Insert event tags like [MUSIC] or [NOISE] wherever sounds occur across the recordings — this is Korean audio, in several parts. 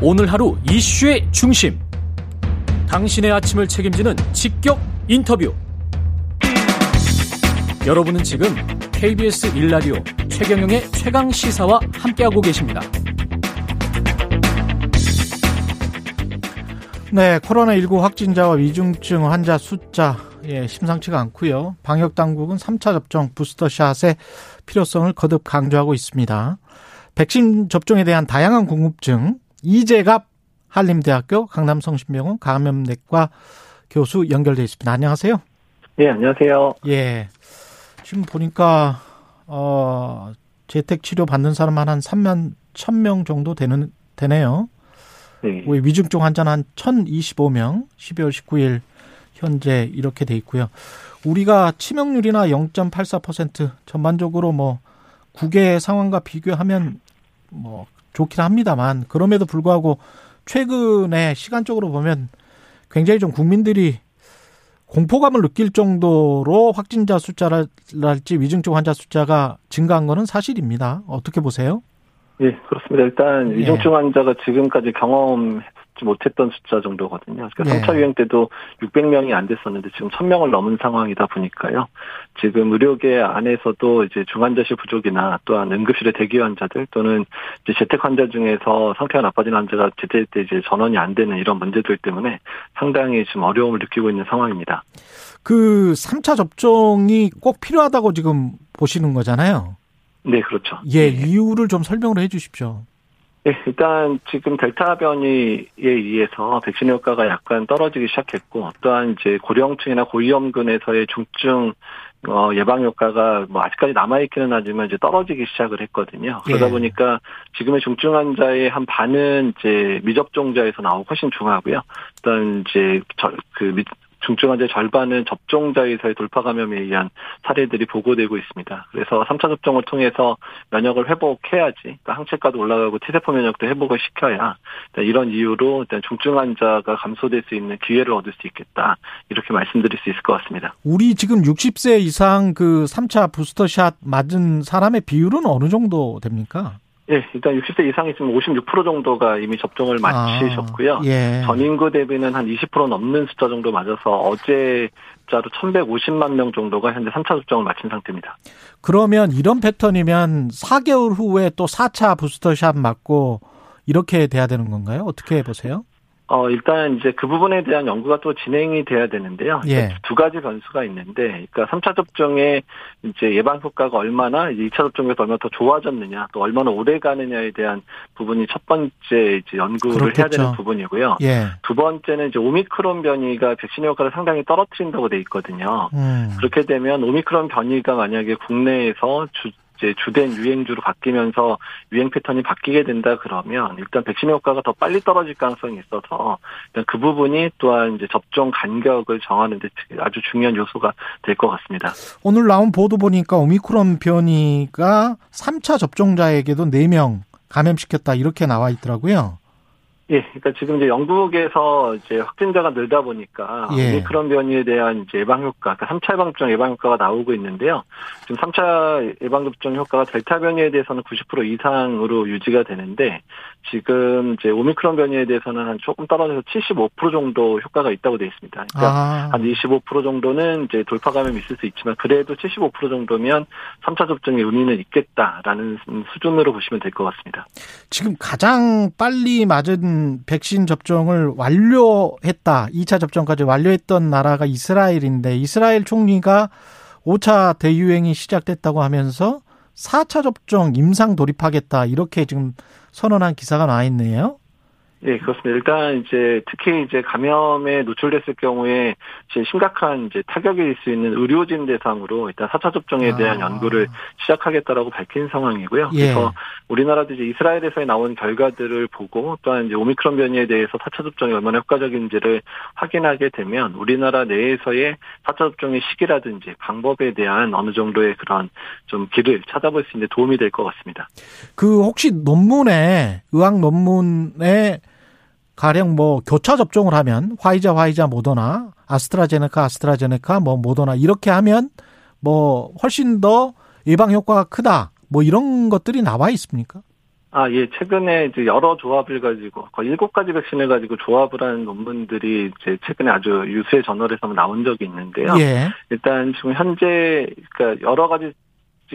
오늘 하루 이슈의 중심. 당신의 아침을 책임지는 직격 인터뷰. 여러분은 지금 KBS 일라디오 최경영의 최강 시사와 함께하고 계십니다. 네, 코로나19 확진자와 위중증 환자 숫자 예, 심상치가 않고요. 방역 당국은 3차 접종 부스터샷의 필요성을 거듭 강조하고 있습니다. 백신 접종에 대한 다양한 궁금증 이재갑 한림대학교 강남성심병원 감염내과 교수 연결돼 있습니다. 안녕하세요. 네, 안녕하세요. 예. 지금 보니까 어 재택 치료 받는 사람 한 3만 1000명 정도 되는 되네요. 네. 위중증 환자는 한 1025명, 12월 19일 현재 이렇게 돼 있고요. 우리가 치명률이나 0.84% 전반적으로 뭐 국외 상황과 비교하면 뭐 좋긴 합니다만 그럼에도 불구하고 최근에 시간적으로 보면 굉장히 좀 국민들이 공포감을 느낄 정도로 확진자 숫자랄지 위중증 환자 숫자가 증가한 거는 사실입니다. 어떻게 보세요? 예, 그렇습니다. 일단 예. 위중증 환자가 지금까지 경험 받지 못했던 숫자 정도거든요. 그러니까 네. 3차 유행 때도 600명이 안 됐었는데 지금 1000명을 넘은 상황이다 보니까요. 지금 의료계 안에서도 이제 중환자실 부족이나 또한 응급실에 대기 환자들 또는 이제 재택 환자 중에서 상태가 나빠진 환자가 제때 이제 전원이 안 되는 이런 문제들 때문에 상당히 지금 어려움을 느끼고 있는 상황입니다. 그 3차 접종이 꼭 필요하다고 지금 보시는 거잖아요. 네, 그렇죠. 예, 네. 이유를 좀 설명을 해 주십시오. 네, 일단 지금 델타 변이에 의해서 백신 효과가 약간 떨어지기 시작했고 또한 이제 고령층이나 고위험군에서의 중증 어, 예방 효과가 뭐 아직까지 남아있기는 하지만 이제 떨어지기 시작을 했거든요. 그러다 예. 보니까 지금의 중증 환자의 한 반은 이제 미접종자에서 나오고 훨씬 중하고요. 일단 이제 저, 그 중증 환자의 절반은 접종자에서의 돌파 감염에 의한 사례들이 보고되고 있습니다. 그래서 3차 접종을 통해서 면역을 회복해야지, 그러니까 항체가도 올라가고 T세포 면역도 회복을 시켜야 이런 이유로 일단 중증 환자가 감소될 수 있는 기회를 얻을 수 있겠다. 이렇게 말씀드릴 수 있을 것 같습니다. 우리 지금 60세 이상 그 3차 부스터샷 맞은 사람의 비율은 어느 정도 됩니까? 예, 일단 60세 이상이 지금 56% 정도가 이미 접종을 아, 마치셨고요. 아, 예. 전 인구 대비는 한 20% 넘는 숫자 정도 맞아서 어제 자로 1,150만 명 정도가 현재 3차 접종을 마친 상태입니다. 그러면 이런 패턴이면 4개월 후에 또 4차 부스터샷 맞고 이렇게 돼야 되는 건가요? 어떻게 보세요? 어, 일단 이제 그 부분에 대한 연구가 또 진행이 돼야 되는데요. 예. 두 가지 변수가 있는데, 그러니까 3차 접종의 이제 예방 효과가 얼마나 2차 접종에서 얼마나 더 좋아졌느냐, 또 얼마나 오래 가느냐에 대한 부분이 첫 번째 이제 연구를 그렇겠죠. 해야 되는 부분이고요. 예. 두 번째는 이제 오미크론 변이가 백신 효과를 상당히 떨어뜨린다고 돼 있거든요. 음. 그렇게 되면 오미크론 변이가 만약에 국내에서 주, 이제 주된 유행주로 바뀌면서 유행 패턴이 바뀌게 된다 그러면 일단 백신 효과가 더 빨리 떨어질 가능성이 있어서 일단 그 부분이 또한 이제 접종 간격을 정하는 데 아주 중요한 요소가 될 것 같습니다. 오늘 나온 보도 보니까 오미크론 변이가 3차 접종자에게도 4명 감염시켰다 이렇게 나와 있더라고요. 예, 그러니까 지금 이제 영국에서 이제 확진자가 늘다 보니까 예. 오미크론 변이에 대한 이제 예방 효과, 그러니까 3차 예방 접종 예방 효과가 나오고 있는데요. 지금 3차 예방 접종 효과가 델타 변이에 대해서는 90% 이상으로 유지가 되는데 지금 이제 오미크론 변이에 대해서는 한 조금 떨어져서 75% 정도 효과가 있다고 되어 있습니다. 그러니까 아. 한25% 정도는 이제 돌파 감염이 있을 수 있지만 그래도 75% 정도면 3차 접종의 의미는 있겠다라는 수준으로 보시면 될 것 같습니다. 지금 가장 빨리 맞은 백신 접종을 완료했다. 2차 접종까지 완료했던 나라가 이스라엘인데 이스라엘 총리가 5차 대유행이 시작됐다고 하면서 4차 접종 임상 돌입하겠다. 이렇게 지금 선언한 기사가 나와 있네요. 예, 그렇습니다. 일단 이제 특히 이제 감염에 노출됐을 경우에 이제 심각한 이제 타격이 있을 수 있는 의료진 대상으로 일단 4차 접종에 대한 아. 연구를 시작하겠다라고 밝힌 상황이고요. 예. 그래서 우리나라도 이제 이스라엘에서 나온 결과들을 보고 또한 이제 오미크론 변이에 대해서 4차 접종이 얼마나 효과적인지를 확인하게 되면 우리나라 내에서의 4차 접종의 시기라든지 방법에 대한 어느 정도의 그런 좀 길을 찾아볼 수 있는 도움이 될 것 같습니다. 그 혹시 논문에 의학 논문에 가령 뭐 교차 접종을 하면 화이자 화이자 모더나 아스트라제네카 아스트라제네카 뭐 모더나 이렇게 하면 뭐 훨씬 더 예방 효과가 크다 뭐 이런 것들이 나와 있습니까? 아, 예. 최근에 이제 여러 조합을 가지고 거의 일곱 가지 백신을 가지고 조합을 하는 논문들이 이제 최근에 아주 유수의 저널에서 나온 적이 있는데요. 예. 일단 지금 현재 그러니까 여러 가지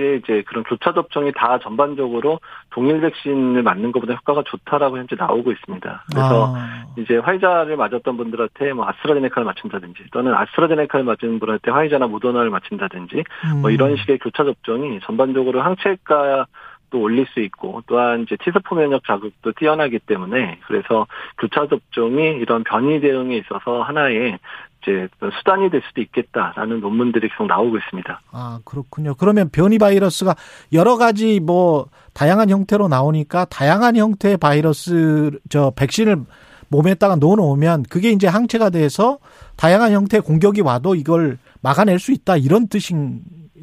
이제 그런 교차 접종이 다 전반적으로 동일 백신을 맞는 것보다 효과가 좋다라고 현재 나오고 있습니다. 그래서 아. 이제 화이자를 맞았던 분들한테 뭐 아스트라제네카를 맞춘다든지 또는 아스트라제네카를 맞은 분한테 화이자나 모더나를 맞춘다든지 음. 뭐 이런 식의 교차 접종이 전반적으로 항체가 또 올릴 수 있고 또한 이제 티세포 면역 자극도 뛰어나기 때문에 그래서 교차 접종이 이런 변이 대응에 있어서 하나의 이제 수단이 될 수도 있겠다라는 논문들이 계속 나오고 있습니다. 아 그렇군요. 그러면 변이 바이러스가 여러 가지 뭐 다양한 형태로 나오니까 다양한 형태의 바이러스 저 백신을 몸에다가 넣어놓으면 그게 이제 항체가 돼서 다양한 형태의 공격이 와도 이걸 막아낼 수 있다 이런 뜻인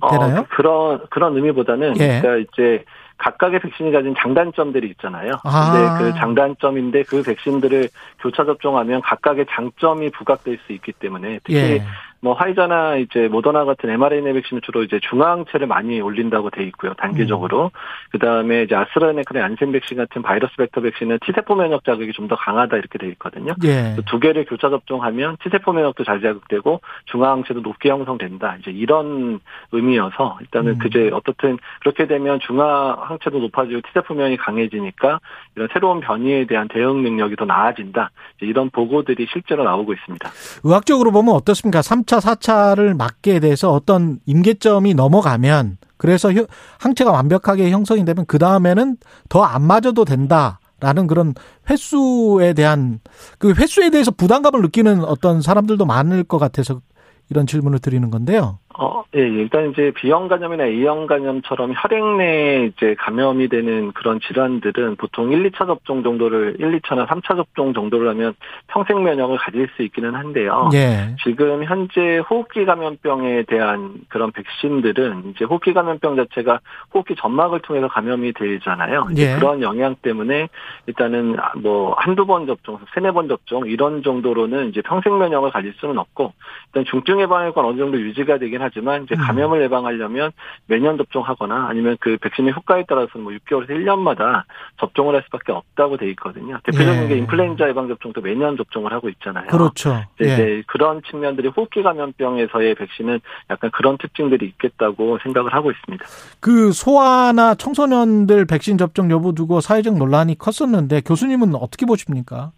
되나요? 어, 그런 그런 의미보다는 예. 그러니까 이제 각각의 백신이 가진 장단점들이 있잖아요. 아. 근데 그 장단점인데 그 백신들을 교차 접종하면 각각의 장점이 부각될 수 있기 때문에 특히 예. 뭐 화이자나 이제 모더나 같은 mRNA 백신은 주로 이제 중화항체를 많이 올린다고 돼 있고요. 단계적으로. 음. 그다음에 이제 아스트라제네카의 안센 백신 같은 바이러스 벡터 백신은 T세포 면역 자극이 좀 더 강하다 이렇게 돼 있거든요. 예. 두 개를 교차 접종하면 T세포 면역도 잘 자극되고 중화항체도 높게 형성된다. 이제 이런 의미여서 일단은 음. 그제 어떻든 그렇게 되면 중화항체도 높아지고 T세포 면역이 강해지니까 이런 새로운 변이에 대한 대응 능력이 더 나아진다. 이런 보고들이 실제로 나오고 있습니다. 의학적으로 보면 어떻습니까? 3 차, 4차를 맞게 돼서 어떤 임계점이 넘어가면 그래서 항체가 완벽하게 형성이 되면 그 다음에는 더 안 맞아도 된다라는 그런 횟수에 대한 그 횟수에 대해서 부담감을 느끼는 어떤 사람들도 많을 것 같아서 이런 질문을 드리는 건데요. 어, 예, 예, 일단 이제 B형 감염이나 A형 감염처럼 혈액 내에 이제 감염이 되는 그런 질환들은 보통 1, 2차 접종 정도를 1, 2차나 3차 접종 정도를 하면 평생 면역을 가질 수 있기는 한데요. 예. 지금 현재 호흡기 감염병에 대한 그런 백신들은 이제 호흡기 감염병 자체가 호흡기 점막을 통해서 감염이 되잖아요. 예. 그런 영향 때문에 일단은 뭐 한두 번 접종, 세네 번 접종 이런 정도로는 이제 평생 면역을 가질 수는 없고 일단 중증 예방효과 어느 정도 유지가 되긴 하 지만 이제 음. 감염을 예방하려면 매년 접종하거나 아니면 그 백신의 효과에 따라서 뭐 6개월에서 1년마다 접종을 할 수밖에 없다고 돼 있거든요. 대표적인 예. 게 인플루엔자 예방 접종도 매년 접종을 하고 있잖아요. 그렇죠. 예. 이제 그런 측면들이 호흡기 감염병에서의 백신은 약간 그런 특징들이 있겠다고 생각을 하고 있습니다. 그 소아나 청소년들 백신 접종 여부 두고 사회적 논란이 컸었는데 교수님은 어떻게 보십니까?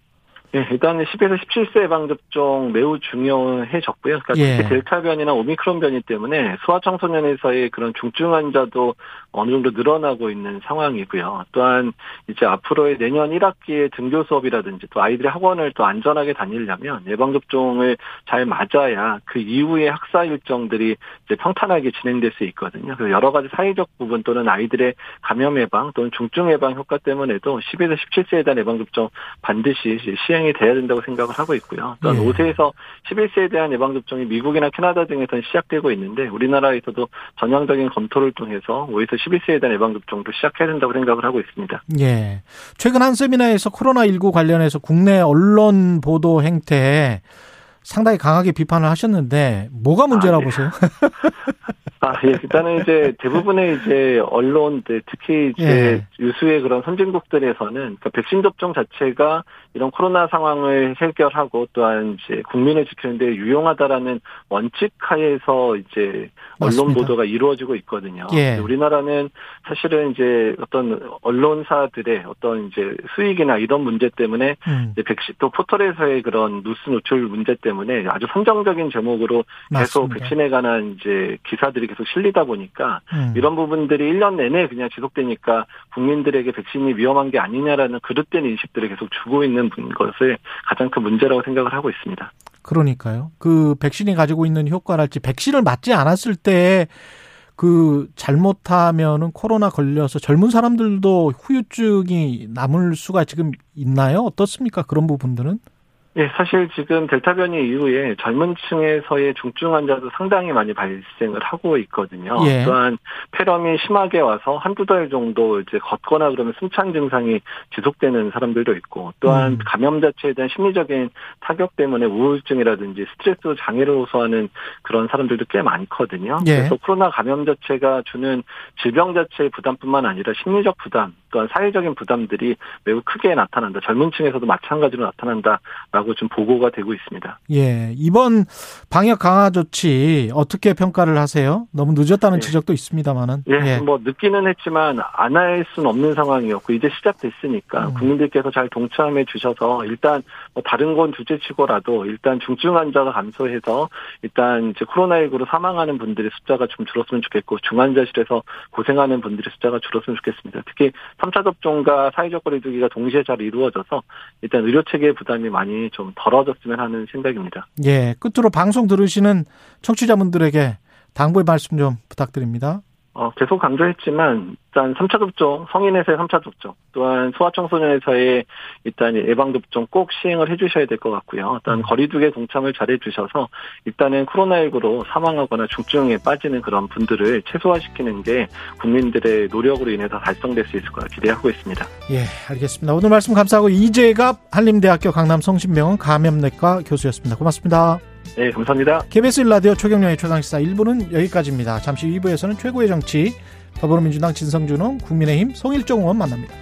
예, 일단 10에서 17세 예방접종 매우 중요해졌고요. 그러니까 예. 특히 델타 변이나 오미크론 변이 때문에 소아청소년에서의 그런 중증 환자도 어느 정도 늘어나고 있는 상황이고요. 또한 이제 앞으로의 내년 1학기의 등교 수업이라든지 또 아이들의 학원을 또 안전하게 다니려면 예방접종을 잘 맞아야 그 이후의 학사 일정들이 이제 평탄하게 진행될 수 있거든요. 그래서 여러 가지 사회적 부분 또는 아이들의 감염 예방 또는 중증 예방 효과 때문에도 10에서 17세에 대한 예방접종 반드시 시행 이 돼야 된다고 생각을 하고 있고요. 또한 예. 5세에서 11세에 대한 예방접종이 미국이나 캐나다 등에서는 시작되고 있는데 우리나라에서도 전향적인 검토를 통해서 5에서 11세에 대한 예방접종도 시작해야 된다고 생각을 하고 있습니다. 예. 최근 한 세미나에서 코로나19 관련해서 국내 언론 보도 행태에 상당히 강하게 비판을 하셨는데 뭐가 문제라고 아, 예. 보세요? [LAUGHS] 아, 예. 일단은 이제 대부분의 이제 언론들 특히 이제 예. 유수의 그런 선진국들에서는 그러니까 백신 접종 자체가 이런 코로나 상황을 해결하고 또한 이제 국민을 지키는데 유용하다라는 원칙 하에서 이제 언론 맞습니다. 보도가 이루어지고 있거든요. 예. 우리나라는 사실은 이제 어떤 언론사들의 어떤 이제 수익이나 이런 문제 때문에 음. 이제 백신 또 포털에서의 그런 뉴스 노출 문제 때문에 아주 선정적인 제목으로 계속 맞습니다. 백신에 관한 이제 기사들이 계속 실리다 보니까 음. 이런 부분들이 1년 내내 그냥 지속되니까 국민들에게 백신이 위험한 게 아니냐라는 그릇된 인식들을 계속 주고 있는 것을 가장 큰 문제라고 생각을 하고 있습니다. 그러니까요. 그 백신이 가지고 있는 효과랄지 백신을 맞지 않았을 때 그 잘못하면은 코로나 걸려서 젊은 사람들도 후유증이 남을 수가 지금 있나요? 어떻습니까? 그런 부분들은? 예, 사실 지금 델타 변이 이후에 젊은 층에서의 중증 환자도 상당히 많이 발생을 하고 있거든요. 예. 또한 폐렴이 심하게 와서 한두 달 정도 이제 걷거나 그러면 숨찬 증상이 지속되는 사람들도 있고 또한 음. 감염 자체에 대한 심리적인 타격 때문에 우울증이라든지 스트레스 장애를 호소하는 그런 사람들도 꽤 많거든요. 예. 그래서 코로나 감염 자체가 주는 질병 자체의 부담뿐만 아니라 심리적 부담 또한 사회적인 부담들이 매우 크게 나타난다. 젊은 층에서도 마찬가지로 나타난다라고 좀 보고가 되고 있습니다. 예. 이번 방역 강화 조치 어떻게 평가를 하세요? 너무 늦었다는 예. 지적도 있습니다만은. 예. 예. 뭐 늦기는 했지만 안 할 수는 없는 상황이었고 이제 시작됐으니까 음. 국민들께서 잘 동참해 주셔서 일단 뭐 다른 건 둘째치고라도 일단 중증 환자가 감소해서 일단 이제 코로나19로 사망하는 분들의 숫자가 좀 줄었으면 좋겠고 중환자실에서 고생하는 분들의 숫자가 줄었으면 좋겠습니다. 특히 3차 접종과 사회적 거리두기가 동시에 잘 이루어져서 일단 의료 체계의 부담이 많이 좀 덜어졌으면 하는 생각입니다. 예, 끝으로 방송 들으시는 청취자분들에게 당부의 말씀 좀 부탁드립니다. 어, 계속 강조했지만 일단 3차 접종, 성인에서의 3차 접종, 또한 소아청소년에서의 일단 예방 접종 꼭 시행을 해주셔야 될 것 같고요. 일단 음. 거리두기 동참을 잘 해 주셔서 일단은 코로나19로 사망하거나 중증에 빠지는 그런 분들을 최소화시키는 게 국민들의 노력으로 인해서 달성될 수 있을 거라 기대하고 있습니다. 예, 알겠습니다. 오늘 말씀 감사하고 이재갑 한림대학교 강남성심병원 감염내과 교수였습니다. 고맙습니다. 네, 감사합니다. KBS 라디오 최경영의 최강시사 1부는 여기까지입니다. 잠시 2부에서는 최고의 정치 더불어민주당 진성준호 국민의힘 송일종 의원 만납니다.